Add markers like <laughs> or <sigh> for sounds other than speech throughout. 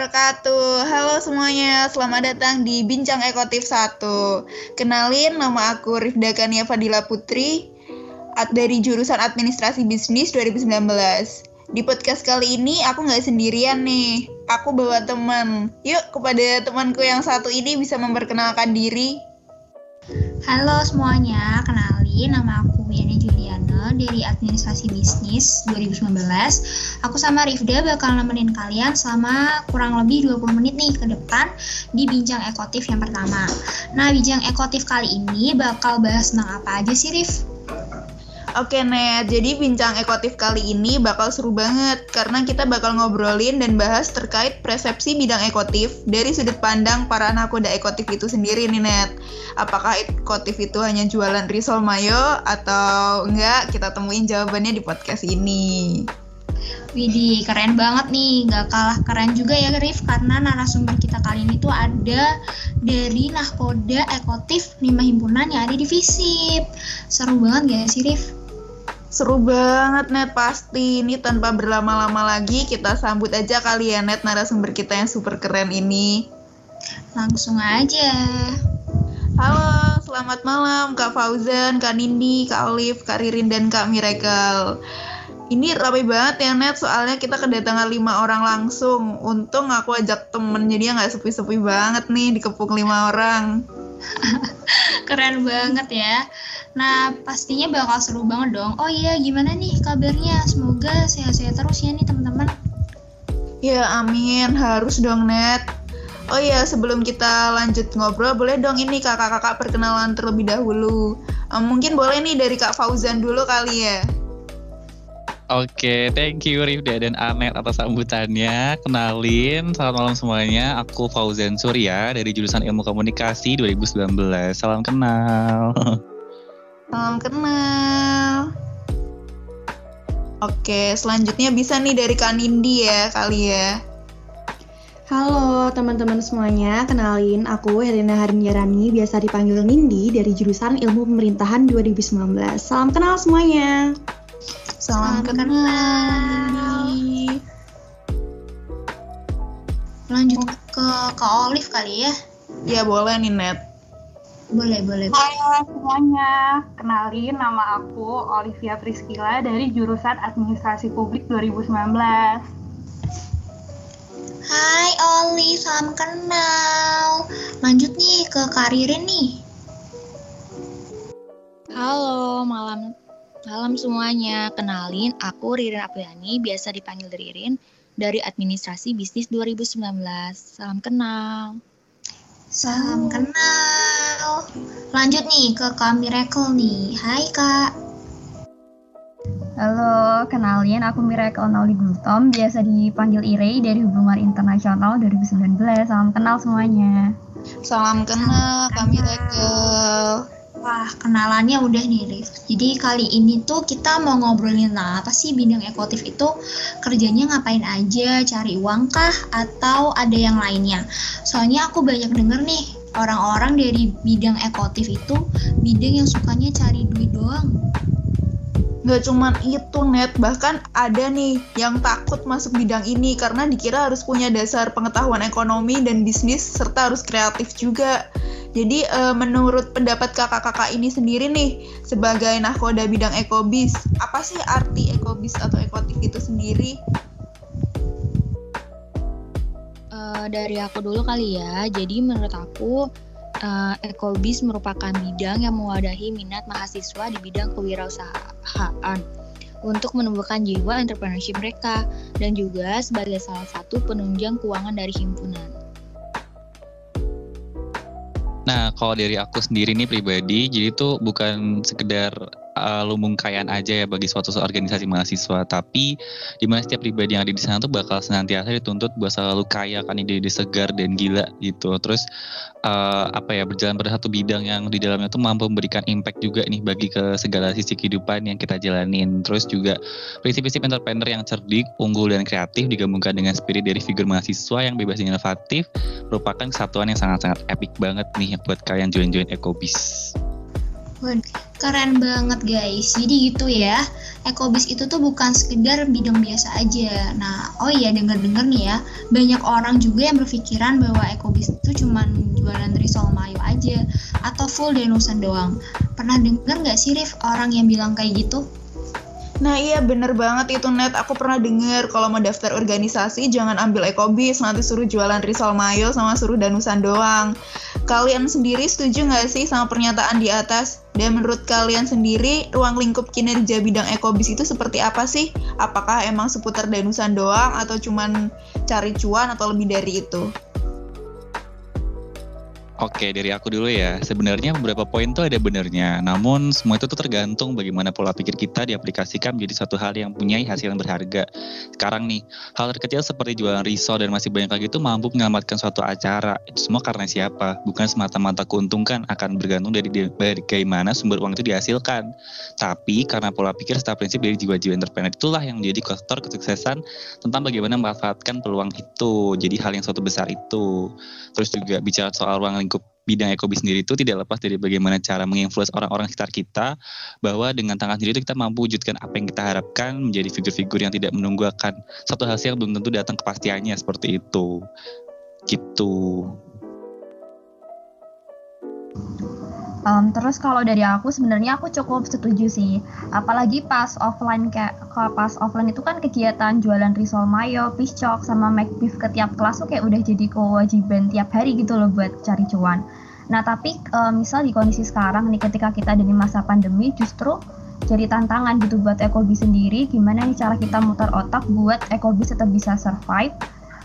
wabarakatuh. Halo semuanya, selamat datang di Bincang Ekotif 1. Kenalin, nama aku Rifda Kania Fadila Putri dari jurusan Administrasi Bisnis 2019. Di podcast kali ini aku nggak sendirian nih, aku bawa teman. Yuk, kepada temanku yang satu ini bisa memperkenalkan diri. Halo semuanya, kenalin nama aku Yani Juliana dari Administrasi Bisnis 2019. Aku sama Rifda bakal nemenin kalian selama kurang lebih 20 menit nih ke depan di Bincang Ekotif yang pertama. Nah, Bincang Ekotif kali ini bakal bahas tentang apa aja sih, Rif? Oke Net, jadi bincang ekotif kali ini bakal seru banget karena kita bakal ngobrolin dan bahas terkait persepsi bidang ekotif dari sudut pandang para nakoda ekotif itu sendiri nih Net. Apakah ekotif itu hanya jualan risol mayo atau enggak? Kita temuin jawabannya di podcast ini. Widih, keren banget nih. Gak kalah keren juga ya, Rif. Karena narasumber kita kali ini tuh ada dari Nahkoda Ekotif Lima Himpunan yang ada di FISIP. Seru banget gak sih, Rif? Seru banget Net pasti. Ini tanpa berlama-lama lagi kita sambut aja kali ya Net narasumber kita yang super keren ini. Langsung aja. Halo, selamat malam Kak Fauzan, Kak Nindi, Kak Olive, Kak Ririn, dan Kak Miracle. Ini ramai banget ya Net, soalnya kita kedatangan lima orang langsung. Untung aku ajak temen, jadi nggak sepi-sepi banget nih dikepung lima orang. <laughs> Keren banget ya. Nah, pastinya bakal seru banget dong. Oh iya, gimana nih kabarnya? Semoga sehat-sehat terus ya nih teman-teman. Ya, amin. Harus dong, Net. Oh iya, sebelum kita lanjut ngobrol, boleh dong ini kakak-kakak perkenalan terlebih dahulu. Um, mungkin boleh nih dari Kak Fauzan dulu kali ya. Oke, okay, thank you Rifda dan Anet atas sambutannya. Kenalin, selamat malam semuanya. Aku Fauzan Surya dari jurusan Ilmu Komunikasi 2019. Salam kenal. Salam kenal. Oke, selanjutnya bisa nih dari Kak Nindi ya kali ya. Halo teman-teman semuanya, kenalin aku Helena Harinjarani, biasa dipanggil Nindi dari jurusan Ilmu Pemerintahan 2019. Salam kenal semuanya. Salam, kenal. Lanjut ke Kak Olive kali ya? Ya boleh nih Net. Boleh, boleh. Hai semuanya, kenalin nama aku Olivia Priskila dari jurusan Administrasi Publik 2019. Hai Oli, salam kenal. Lanjut nih ke karirin nih. Halo, malam Salam semuanya, kenalin aku Ririn Apriani, biasa dipanggil Ririn, dari Administrasi Bisnis 2019. Salam kenal. Salam kenal. Lanjut nih ke Kak Miracle nih. Hai Kak. Halo, kenalin aku Miracle Nauli Gultom, biasa dipanggil Irei dari Hubungan Internasional 2019. Salam kenal semuanya. Salam kenal, Kak Miracle. Wah, kenalannya udah nih, Rif. Jadi kali ini tuh kita mau ngobrolin apa sih bidang ekotif itu kerjanya ngapain aja, cari uang kah, atau ada yang lainnya. Soalnya aku banyak denger nih, orang-orang dari bidang ekotif itu bidang yang sukanya cari duit doang. Gak cuman itu net, bahkan ada nih yang takut masuk bidang ini karena dikira harus punya dasar pengetahuan ekonomi dan bisnis serta harus kreatif juga. Jadi uh, menurut pendapat kakak-kakak ini sendiri nih sebagai nahkoda bidang ekobis, apa sih arti ekobis atau ekotif itu sendiri? Uh, dari aku dulu kali ya. Jadi menurut aku uh, ekobis merupakan bidang yang mewadahi minat mahasiswa di bidang kewirausahaan untuk menumbuhkan jiwa entrepreneurship mereka dan juga sebagai salah satu penunjang keuangan dari himpunan. Nah, kalau dari aku sendiri nih pribadi, jadi itu bukan sekedar uh, lumbung kayaan aja ya bagi suatu organisasi mahasiswa. Tapi di mana setiap pribadi yang ada di sana tuh bakal senantiasa dituntut buat selalu kaya kan ide-ide segar dan gila gitu. Terus uh, apa ya berjalan pada satu bidang yang di dalamnya tuh mampu memberikan impact juga nih bagi ke segala sisi kehidupan yang kita jalanin. Terus juga prinsip-prinsip entrepreneur yang cerdik unggul dan kreatif digabungkan dengan spirit dari figur mahasiswa yang bebas inovatif merupakan kesatuan yang sangat-sangat epic banget nih buat kalian join-join Ekobis. Keren banget guys. Jadi gitu ya, ekobis itu tuh bukan sekedar bidang biasa aja. Nah, oh iya denger-denger nih ya, banyak orang juga yang berpikiran bahwa ekobis itu cuma jualan risol mayo aja atau full denusan doang. Pernah denger nggak sih Rif orang yang bilang kayak gitu? Nah iya bener banget itu net, aku pernah denger kalau mau daftar organisasi jangan ambil ekobis, nanti suruh jualan risol mayo sama suruh danusan doang. Kalian sendiri setuju nggak sih sama pernyataan di atas? Dan menurut kalian sendiri, ruang lingkup kinerja bidang ekobis itu seperti apa sih? Apakah emang seputar danusan doang atau cuman cari cuan atau lebih dari itu? Oke, dari aku dulu ya. Sebenarnya beberapa poin tuh ada benernya. Namun semua itu tuh tergantung bagaimana pola pikir kita diaplikasikan menjadi suatu hal yang punya hasil yang berharga. Sekarang nih, hal terkecil seperti jualan risol dan masih banyak lagi itu mampu menyelamatkan suatu acara. Itu semua karena siapa? Bukan semata-mata keuntungan akan bergantung dari bagaimana sumber uang itu dihasilkan. Tapi karena pola pikir serta prinsip dari jiwa-jiwa entrepreneur itulah yang menjadi faktor kesuksesan tentang bagaimana memanfaatkan peluang itu. Jadi hal yang suatu besar itu. Terus juga bicara soal lingkup bidang ekobi sendiri itu tidak lepas dari bagaimana cara menginfluence orang-orang sekitar kita bahwa dengan tangan sendiri itu kita mampu wujudkan apa yang kita harapkan menjadi figur-figur yang tidak menunggu akan satu hasil yang belum tentu datang kepastiannya seperti itu. Gitu Um, terus kalau dari aku sebenarnya aku cukup setuju sih. Apalagi pas offline kayak pas offline itu kan kegiatan jualan risol mayo, piscok sama make beef ke tiap kelas tuh kayak udah jadi kewajiban tiap hari gitu loh buat cari cuan. Nah tapi um, misal di kondisi sekarang nih ketika kita ada di masa pandemi justru jadi tantangan gitu buat Ekobi sendiri gimana nih cara kita mutar otak buat Ekobi tetap bisa survive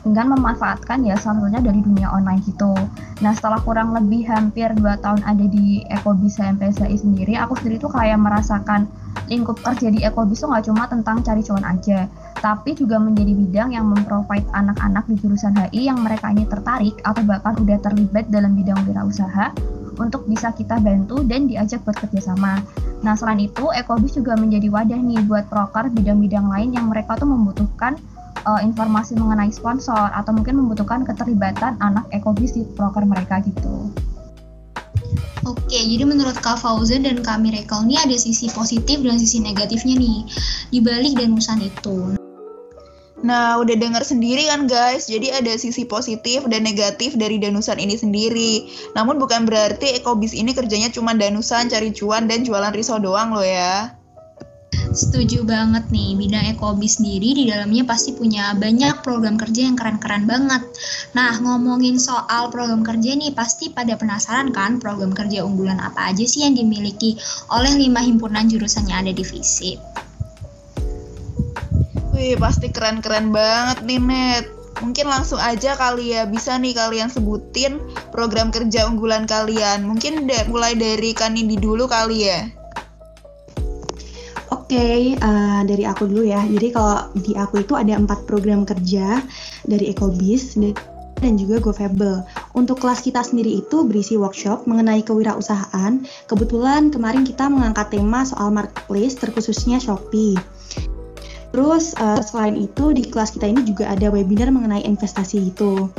dengan memanfaatkan ya salah satunya dari dunia online gitu. Nah setelah kurang lebih hampir 2 tahun ada di Ekobis HMPSI sendiri, aku sendiri tuh kayak merasakan lingkup kerja di Ekobis tuh nggak cuma tentang cari cuan aja, tapi juga menjadi bidang yang memprovide anak-anak di jurusan HI yang mereka ini tertarik atau bahkan udah terlibat dalam bidang wirausaha untuk bisa kita bantu dan diajak buat kerjasama. Nah selain itu, Ekobis juga menjadi wadah nih buat proker bidang-bidang lain yang mereka tuh membutuhkan uh, informasi mengenai sponsor atau mungkin membutuhkan keterlibatan anak ekobis di proker mereka gitu. Oke, jadi menurut Kak Fauzan dan Kak Miracle ini ada sisi positif dan sisi negatifnya nih di balik danusan itu. Nah, udah dengar sendiri kan guys, jadi ada sisi positif dan negatif dari danusan ini sendiri. Namun bukan berarti ekobis ini kerjanya cuma danusan, cari cuan, dan jualan risol doang loh ya. Setuju banget nih, bidang ekobi sendiri di dalamnya pasti punya banyak program kerja yang keren-keren banget. Nah, ngomongin soal program kerja nih, pasti pada penasaran kan program kerja unggulan apa aja sih yang dimiliki oleh lima himpunan jurusan yang ada di FISIP? Wih, pasti keren-keren banget nih, Net. Mungkin langsung aja kali ya, bisa nih kalian sebutin program kerja unggulan kalian. Mungkin mulai dari Kanindi dulu kali ya. Oke, okay, uh, eh, dari aku dulu ya. Jadi kalau di aku itu ada empat program kerja dari Ecobis dan juga GoFable. Untuk kelas kita sendiri itu berisi workshop mengenai kewirausahaan. Kebetulan kemarin kita mengangkat tema soal marketplace terkhususnya Shopee. Terus uh, selain itu di kelas kita ini juga ada webinar mengenai investasi itu.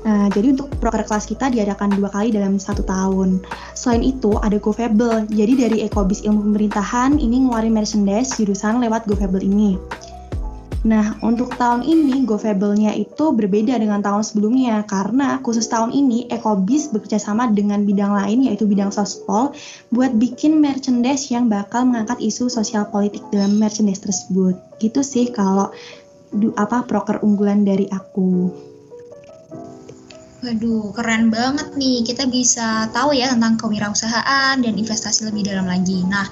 Nah, jadi untuk proker kelas kita diadakan dua kali dalam satu tahun. Selain itu, ada GoFable. Jadi dari Ekobis Ilmu Pemerintahan ini ngeluarin merchandise jurusan lewat GoFable ini. Nah, untuk tahun ini GoFable-nya itu berbeda dengan tahun sebelumnya karena khusus tahun ini Ekobis bekerjasama dengan bidang lain yaitu bidang sospol buat bikin merchandise yang bakal mengangkat isu sosial politik dalam merchandise tersebut. Gitu sih kalau apa proker unggulan dari aku. Waduh, keren banget nih. Kita bisa tahu ya tentang kewirausahaan dan investasi lebih dalam lagi. Nah,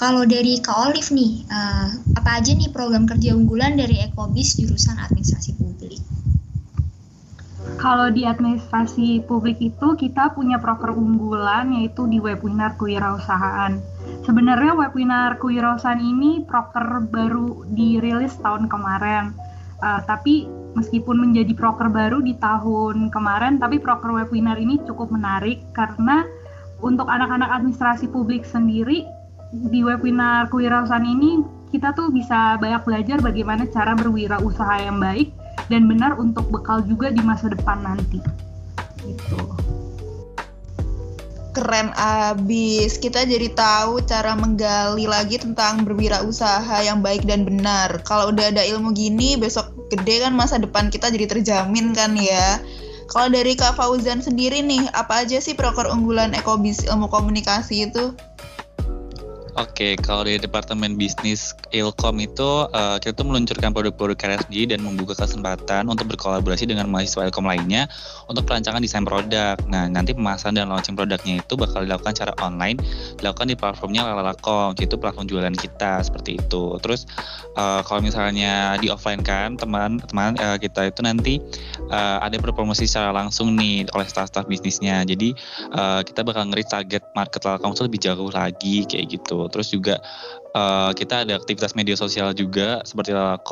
kalau dari Kak Olive nih, uh, apa aja nih program kerja unggulan dari Ekobis jurusan administrasi publik? Kalau di administrasi publik itu kita punya proker unggulan yaitu di webinar kewirausahaan. Sebenarnya webinar kewirausahaan ini proker baru dirilis tahun kemarin. Uh, tapi meskipun menjadi proker baru di tahun kemarin, tapi proker webinar ini cukup menarik karena untuk anak-anak administrasi publik sendiri di webinar kewirausahaan ini kita tuh bisa banyak belajar bagaimana cara berwirausaha yang baik dan benar untuk bekal juga di masa depan nanti. Gitu. Keren abis. Kita jadi tahu cara menggali lagi tentang berwirausaha yang baik dan benar. Kalau udah ada ilmu gini, besok gede kan masa depan kita jadi terjamin kan ya. Kalau dari Kak Fauzan sendiri nih, apa aja sih proker unggulan Ekobis ilmu komunikasi itu? Oke, kalau dari Departemen Bisnis Ilkom itu uh, kita tuh meluncurkan produk-produk RSG dan membuka kesempatan untuk berkolaborasi dengan mahasiswa Ilkom lainnya untuk perancangan desain produk. Nah, nanti pemasaran dan launching produknya itu bakal dilakukan secara online, dilakukan di platformnya Lalalakom, itu platform jualan kita seperti itu. Terus uh, kalau misalnya di offline kan, teman-teman uh, kita itu nanti uh, ada berpromosi secara langsung nih oleh staff-staff bisnisnya. Jadi uh, kita bakal ngeri target market Lalalakom itu lebih jauh lagi kayak gitu. Terus juga uh, kita ada aktivitas media sosial juga seperti Lalako